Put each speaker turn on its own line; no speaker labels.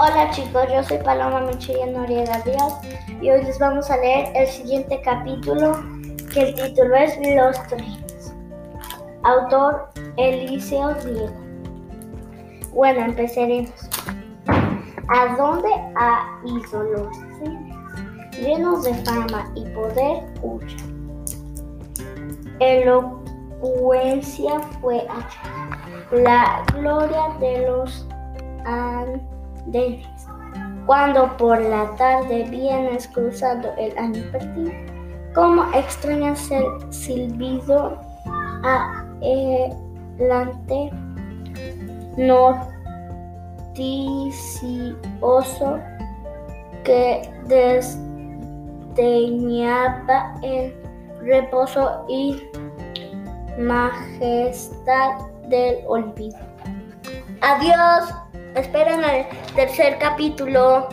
Hola chicos, yo soy Paloma Michelle Noriega Díaz y hoy les vamos a leer el siguiente capítulo que el título es Los trenes. Autor Eliseo Diego. Bueno, empezaremos. ¿A dónde ha ido los trenes? Llenos de fama y poder, huya. Elocuencia fue allá. La gloria de los Cuando por la tarde vienes cruzando el año perdido, como extrañas el silbido adelante noticioso que desdeñaba el reposo y majestad del olvido. Adiós, esperen el tercer capítulo.